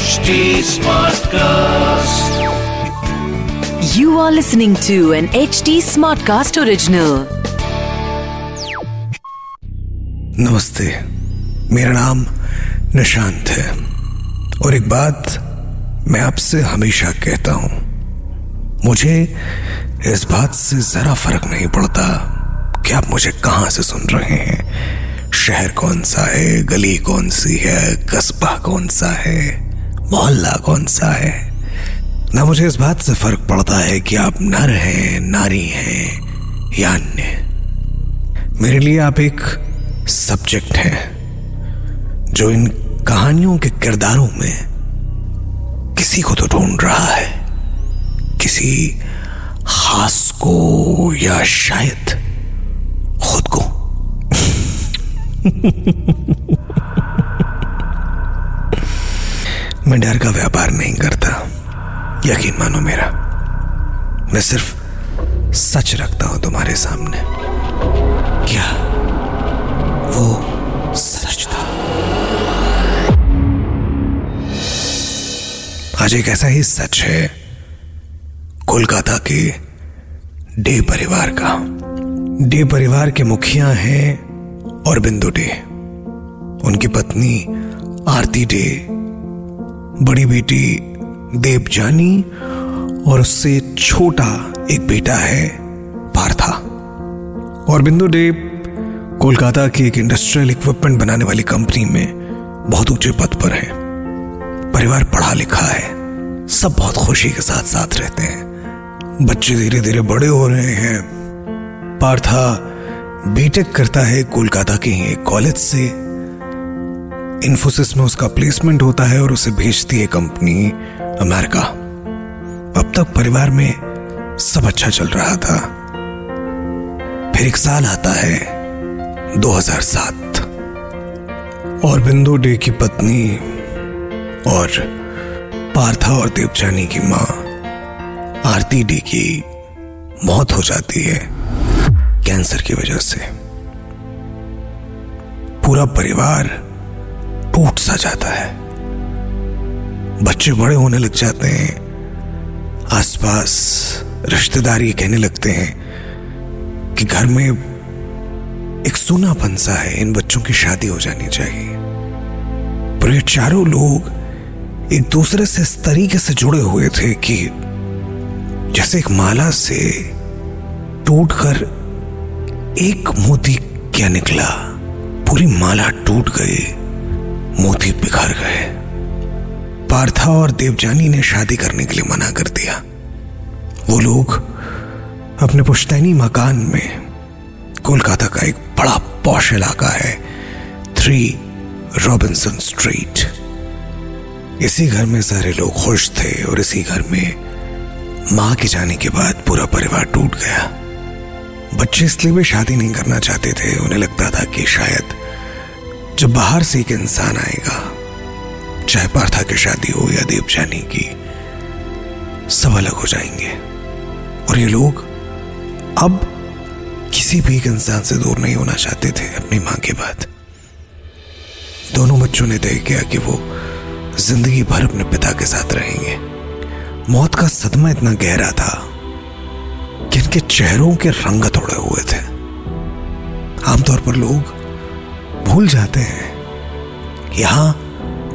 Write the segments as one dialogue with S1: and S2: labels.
S1: HD Smartcast.
S2: You are listening to an HD Smartcast original.
S3: नमस्ते मेरा नाम निशांत है और एक बात मैं आपसे हमेशा कहता हूँ मुझे इस बात से जरा फ़र्क नहीं पड़ता कि आप मुझे कहाँ से सुन रहे हैं शहर कौन सा है गली कौन सी है कस्बा कौन सा है मोहल्ला कौन सा है। ना मुझे इस बात से फ़र्क पड़ता है कि आप नर हैं, नारी हैं या अन्य। मेरे लिए आप एक सब्जेक्ट हैं, जो इन कहानियों के किरदारों में किसी को तो ढूंढ रहा है। किसी खास को या शायद खुद को। मैं डर का व्यापार नहीं करता। यकीन मानो मेरा। मैं सिर्फ़ सच रखता हूँ तुम्हारे सामने। क्या वो सच था? आज एक ऐसा ही सच है, कोलकाता के डे परिवार का। डे परिवार के मुखिया हैं और बिंदु डे। उनकी पत्नी आरती डे बड़ी बेटी देवजानी और उससे छोटा एक बेटा है पार्था। और बिंदु डे कोलकाता की एक इंडस्ट्रियल इक्विपमेंट बनाने वाली कंपनी में बहुत ऊँचे पद पर है। परिवार पढ़ा लिखा है। सब बहुत खुशी के साथ साथ रहते हैं। बच्चे धीरे धीरे बड़े हो रहे हैं। पार्था बीटेक करता है कोलकाता के ही एक कॉलेज से। इन्फोसिस में उसका प्लेसमेंट होता है और उसे भेजती है कंपनी अमेरिका। अब तक परिवार में सब अच्छा चल रहा था। फिर एक साल आता है 2007 और बिंदु डे की पत्नी और पार्था और देवजानी की माँ आरती डे की मौत हो जाती है कैंसर की वजह से। पूरा परिवार टूट सा जाता है। बच्चे बड़े होने लग जाते हैं। आसपास रिश्तेदारी कहने लगते हैं कि घर में एक सूनापन सा है, इन बच्चों की शादी हो जानी चाहिए। पर ये चारों लोग एक दूसरे से इस तरीके से जुड़े हुए थे कि जैसे एक माला से टूटकर एक मोती क्या निकला। पूरी माला टूट गई। मोती बिखर गए। पार्था और देवजानी ने शादी करने के लिए मना कर दिया। वो लोग अपने पुश्तैनी मकान में कोलकाता का एक बड़ा पौश इलाका है, थ्री रॉबिन्सन स्ट्रीट। इसी घर में सारे लोग खुश थे और इसी घर में माँ के जाने के बाद पूरा परिवार टूट गया। बच्चे इसलिए भी शादी नहीं करना चाहते थे, उन्हें लगता था कि शायद जब बाहर से एक इंसान आएगा, चाहे पार्था की शादी हो या देवजानी की, सब अलग हो जाएँगे। और ये लोग अब किसी भी एक इंसान से दूर नहीं होना चाहते थे अपनी माँ के बाद। दोनों बच्चों ने तय किया कि वो ज़िंदगी भर अपने पिता के साथ रहेंगे। मौत का सदमा इतना गहरा था कि इनके चेहरों के रंग थोड़े हुए थे। आमतौर पर लोग भूल जाते हैं। यहाँ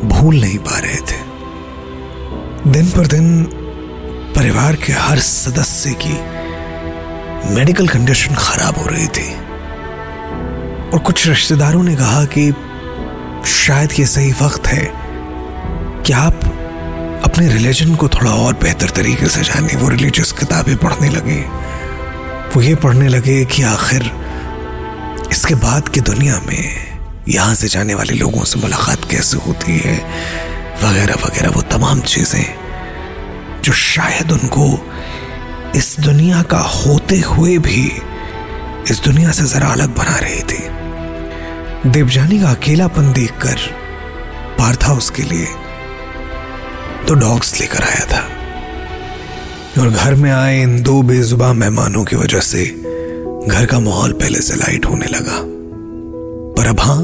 S3: भूल नहीं पा रहे थे। दिन पर दिन परिवार के हर सदस्य की मेडिकल कंडीशन खराब हो रही थी। और कुछ रिश्तेदारों ने कहा कि शायद ये सही वक्त है कि आप अपने रिलीजन को थोड़ा और बेहतर तरीके से जाने। वो रिलीजियस किताबें पढ़ने लगे। वो ये पढ़ने लगे कि आखिर इसके बाद की दुनिया में यहाँ से जाने वाले लोगों से मुलाकात कैसे होती है? वगैरह वगैरह, वो तमाम चीज़ें जो शायद उनको इस दुनिया का होते हुए भी इस दुनिया से जरा अलग बना रही थी। देवजानी का अकेलापन देखकर पार्था उसके लिए तो डॉग्स लेकर आया था। और घर में आए इन दो बेजुबा मेहमानों की वजह से घर का माहौल पहले से लाइट होने लगा। पर अब हाँ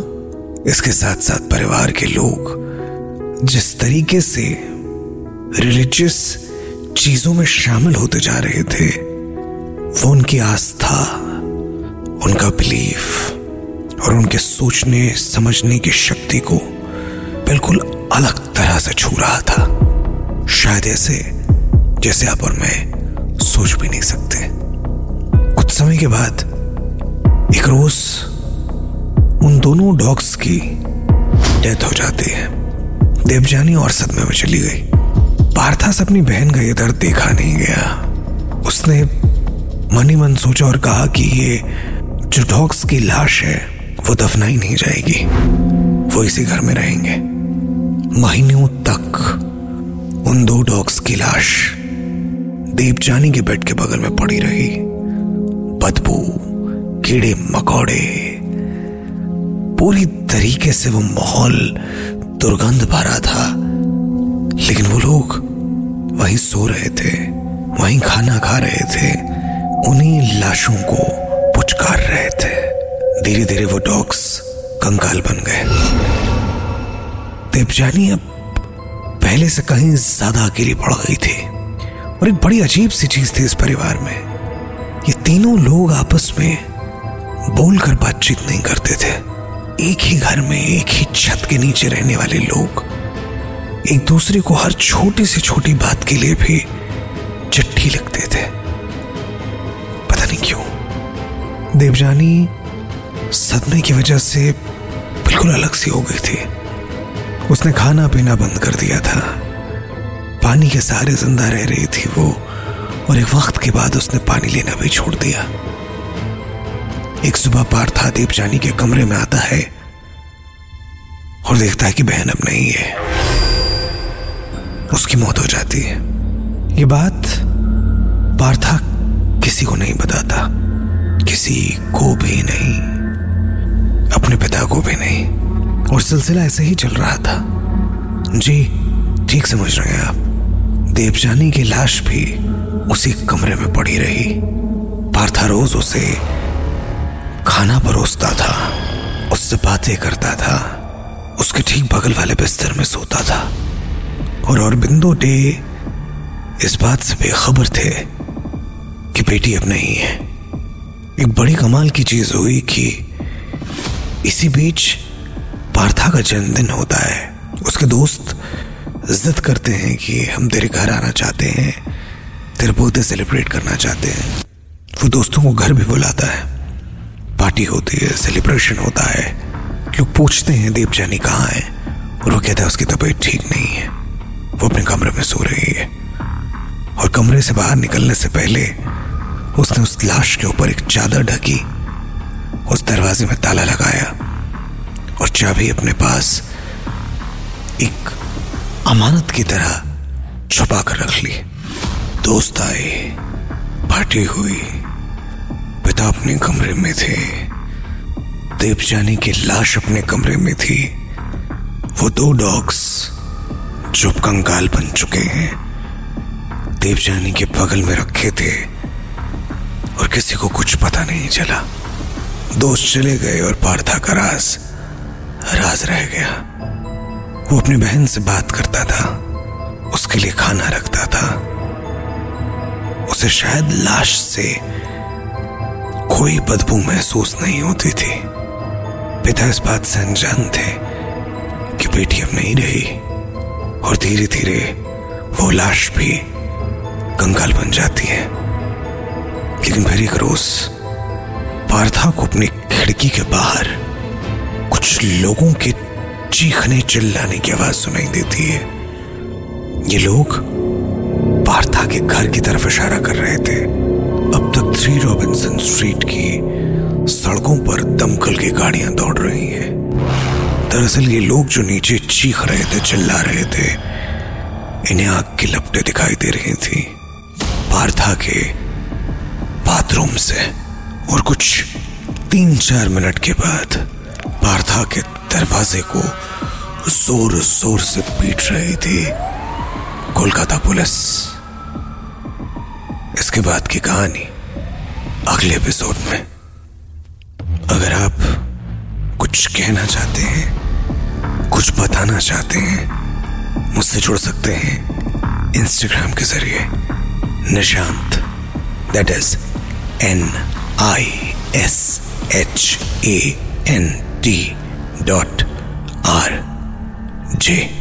S3: इसके साथ साथ परिवार के लोग जिस तरीके से रिलीजियस चीज़ों में शामिल होते जा रहे थे, वो उनकी आस्था, उनका बिलीफ और उनके सोचने, समझने की शक्ति को बिल्कुल अलग तरह से छू रहा था। शायद ऐसे, जैसे आप और मैं सोच भी नहीं सकते। कुछ समय के बाद एक रोज दोनों डॉग्स की डेथ हो जाती है। देवजानी और सदमे में चली गई। पार्थास अपनी बहन का ये दर्द देखा नहीं गया। उसने मनी मन सोचा और कहा कि ये जो डॉग्स की लाश है, वो दफनाई नहीं जाएगी। वो इसी घर में रहेंगे। महीनों तक उन दो डॉग्स की लाश देवजानी के बेड के बगल में पड़ी रही। बदबू, कीड़े, मकोड़े पूरी तरीके से वो माहौल दुर्गंध भरा था। लेकिन वो लोग वहीं सो रहे थे, वहीं खाना खा रहे थे, उन्हीं लाशों को पुचकार रहे थे। धीरे धीरे वो डॉग्स कंकाल बन गए। देवजानी अब पहले से कहीं ज़्यादा अकेली पड़ गई थी। और एक बड़ी अजीब सी चीज़ थी इस परिवार में। ये तीनों लोग आपस में बोलकर बातचीत नहीं करते थे। एक ही घर में, एक ही छत के नीचे रहने वाले लोग। एक दूसरे को हर छोटी से छोटी बात के लिए भी चिट्ठी लिखते थे। पता नहीं क्यों। देवजानी सदमे की वजह से बिल्कुल अलग सी हो गई थी। उसने खाना पीना बंद कर दिया था। पानी के सहारे ज़िंदा रह रही थी वो, और एक वक्त के बाद उसने पानी लेना भी छोड़ दिया। एक सुबह पार्था देवजानी के कमरे में आता है और देखता है कि बहन अब नहीं है। उसकी मौत हो जाती है। ये बात पार्था किसी को नहीं बताता। किसी को भी नहीं। अपने पिता को भी नहीं। और सिलसिला ऐसे ही चल रहा था। जी, ठीक समझ रहे हैं आप। देवजानी की लाश भी उसी कमरे में पड़ी रही। पार्था रोज उसे खाना परोसता था, उससे बातें करता था, उसके ठीक बगल वाले बिस्तर में सोता था। और और बिंदु डे इस बात से बेखबर थे कि बेटी अब नहीं है। एक बड़ी कमाल की चीज़ हुई कि इसी बीच पार्था का जन्मदिन होता है। उसके दोस्त जिद करते हैं कि हम तेरे घर आना चाहते हैं, तेरे बर्थडे सेलिब्रेट करना चाहते हैं। वो दोस्तों को घर भी बुलाता है। पार्टी होती है सेलिब्रेशन होता है। लोग पूछते हैं देवजानी कहाँ है? और वो कहता है, उसकी तबीयत ठीक नहीं है। वो अपने कमरे में सो रही है। और कमरे से बाहर निकलने से पहले उसने उस लाश के ऊपर एक चादर ढकी, उस दरवाजे में ताला लगाया और चाबी अपने पास एक अमानत की तरह छुपा कर रख ली। दोस्त आए, पार्टी हुई। पिता अपने कमरे में थे। देवजानी की लाश अपने कमरे में थी। वो दो डॉग्स जो कंकाल बन चुके हैं। देवजानी के बगल में रखे थे और किसी को कुछ पता नहीं चला। दोस्त चले गए और पार्था का राज राज रह गया। वो अपनी बहन से बात करता था, उसके लिए खाना रखता था। उसे शायद लाश से कोई बदबू महसूस नहीं होती थी। पिता इस बात से अनजान थे कि बेटी अब नहीं रही और धीरे धीरे वो लाश भी कंगाल बन जाती है। लेकिन फिर एक रोज पार्था को अपनी खिड़की के बाहर कुछ लोगों के चीखने चिल्लाने की आवाज़ सुनाई देती है। ये लोग पार्था के घर की तरफ़ इशारा कर रहे थे। थ्री रॉबिन्सन स्ट्रीट की सड़कों पर दमकल की गाड़ियाँ दौड़ रही हैं। दरअसल ये लोग जो नीचे चीख रहे थे, चिल्ला रहे थे, इन्हें आग की लपटें दिखाई दे रही थी। पार्था के बाथरूम से और कुछ तीन चार मिनट के बाद पार्था के दरवाजे को ज़ोर ज़ोर से पीट रही थी कोलकाता पुलिस। इसके बाद की कहानी अगले एपिसोड में। अगर आप कुछ कहना चाहते हैं, कुछ बताना चाहते हैं, मुझसे जुड़ सकते हैं इंस्टाग्राम के ज़रिए। Nishant that is N I S H A N T dot R J